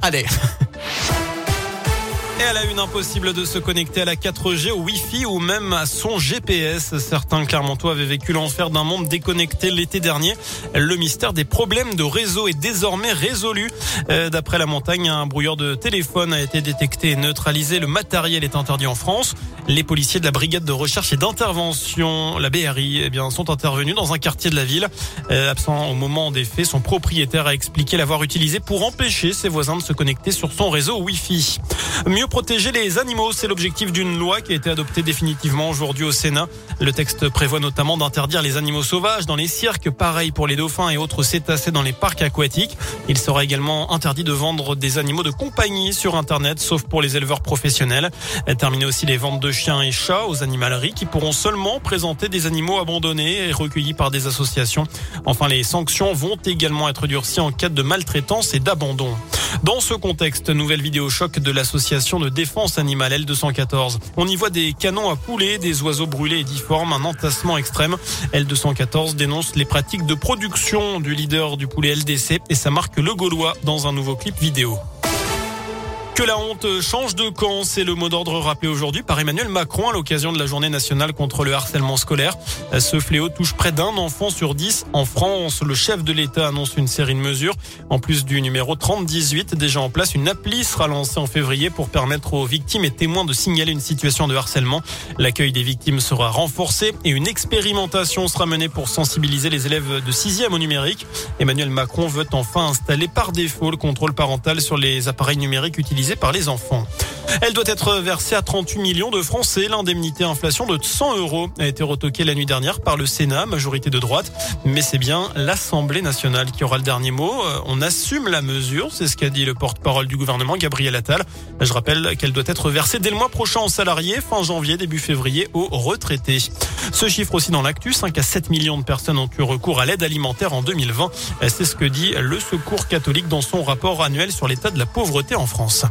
Allez Et elle a une impossible de se connecter à la 4G, au Wi-Fi ou même à son GPS. Certains Clermontois avaient vécu l'enfer d'un monde déconnecté l'été dernier. Le mystère des problèmes de réseau est désormais résolu. Euh, d'après la montagne, un brouilleur de téléphone a été détecté et neutralisé. Le matériel est interdit en France. Les policiers de la brigade de recherche et d'intervention, la BRI, eh bien, sont intervenus dans un quartier de la ville. Euh, absent au moment des faits, son propriétaire a expliqué l'avoir utilisé pour empêcher ses voisins de se connecter sur son réseau Wi-Fi. Protéger les animaux, c'est l'objectif d'une loi qui a été adoptée définitivement aujourd'hui au Sénat. Le texte prévoit notamment d'interdire les animaux sauvages dans les cirques, pareil pour les dauphins et autres cétacés dans les parcs aquatiques. Il sera également interdit de vendre des animaux de compagnie sur Internet, sauf pour les éleveurs professionnels. Terminer aussi les ventes de chiens et chats aux animaleries qui pourront seulement présenter des animaux abandonnés et recueillis par des associations. Enfin, les sanctions vont également être durcies en cas de maltraitance et d'abandon. Dans ce contexte, nouvelle vidéo choc de l'association de défense animale L214. On y voit des canons à poulet, des oiseaux brûlés et difformes, un entassement extrême. L214 dénonce les pratiques de production du leader du poulet LDC et ça marque le Gaulois dans un nouveau clip vidéo. Que la honte change de camp, c'est le mot d'ordre rappelé aujourd'hui par Emmanuel Macron à l'occasion de la journée nationale contre le harcèlement scolaire. Ce fléau touche près d'un enfant sur dix en France. Le chef de l'État annonce une série de mesures. En plus du numéro 3018 déjà en place, une appli sera lancée en février pour permettre aux victimes et témoins de signaler une situation de harcèlement. L'accueil des victimes sera renforcé et une expérimentation sera menée pour sensibiliser les élèves de 6e au numérique. Emmanuel Macron veut enfin installer par défaut le contrôle parental sur les appareils numériques utilisés par les enfants. Elle doit être versée à 38 millions de Français. L'indemnité inflation de 100 euros a été retoquée la nuit dernière par le Sénat, majorité de droite. Mais c'est bien l'Assemblée nationale qui aura le dernier mot. Euh, on assume la mesure, c'est ce qu'a dit le porte-parole du gouvernement, Gabriel Attal. Je rappelle qu'elle doit être versée dès le mois prochain aux salariés, fin janvier, début février, aux retraités. Ce chiffre aussi dans l'actu, 5 à 7 millions de personnes ont eu recours à l'aide alimentaire en 2020. C'est ce que dit le Secours catholique dans son rapport annuel sur l'état de la pauvreté en France.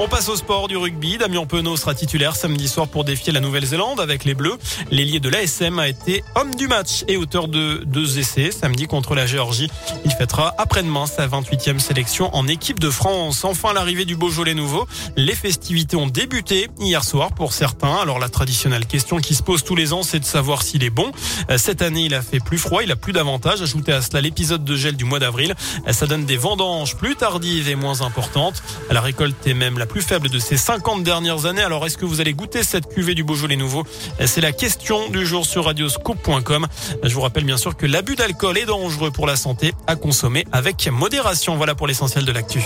On passe au sport du rugby. Damien Penaud sera titulaire samedi soir pour défier la Nouvelle-Zélande avec les Bleus. L'ailier de l'ASM a été homme du match et auteur de deux essais samedi contre la Géorgie. Il fêtera après-demain sa 28e sélection en équipe de France. Enfin, l'arrivée du Beaujolais nouveau. Les festivités ont débuté hier soir pour certains. Alors la traditionnelle question qui se pose tous les ans, c'est de savoir s'il est bon. Cette année, il a fait plus froid, il a plus d'avantages. Ajoutez à cela l'épisode de gel du mois d'avril. Ça donne des vendanges plus tardives et moins importantes. La récolte est même la plus faible de ces 50 dernières années. Alors, est-ce que vous allez goûter cette cuvée du Beaujolais nouveau? C'est la question du jour sur radioscope.com. Je vous rappelle bien sûr que l'abus d'alcool est dangereux pour la santé à consommer avec modération. Voilà pour l'essentiel de l'actu.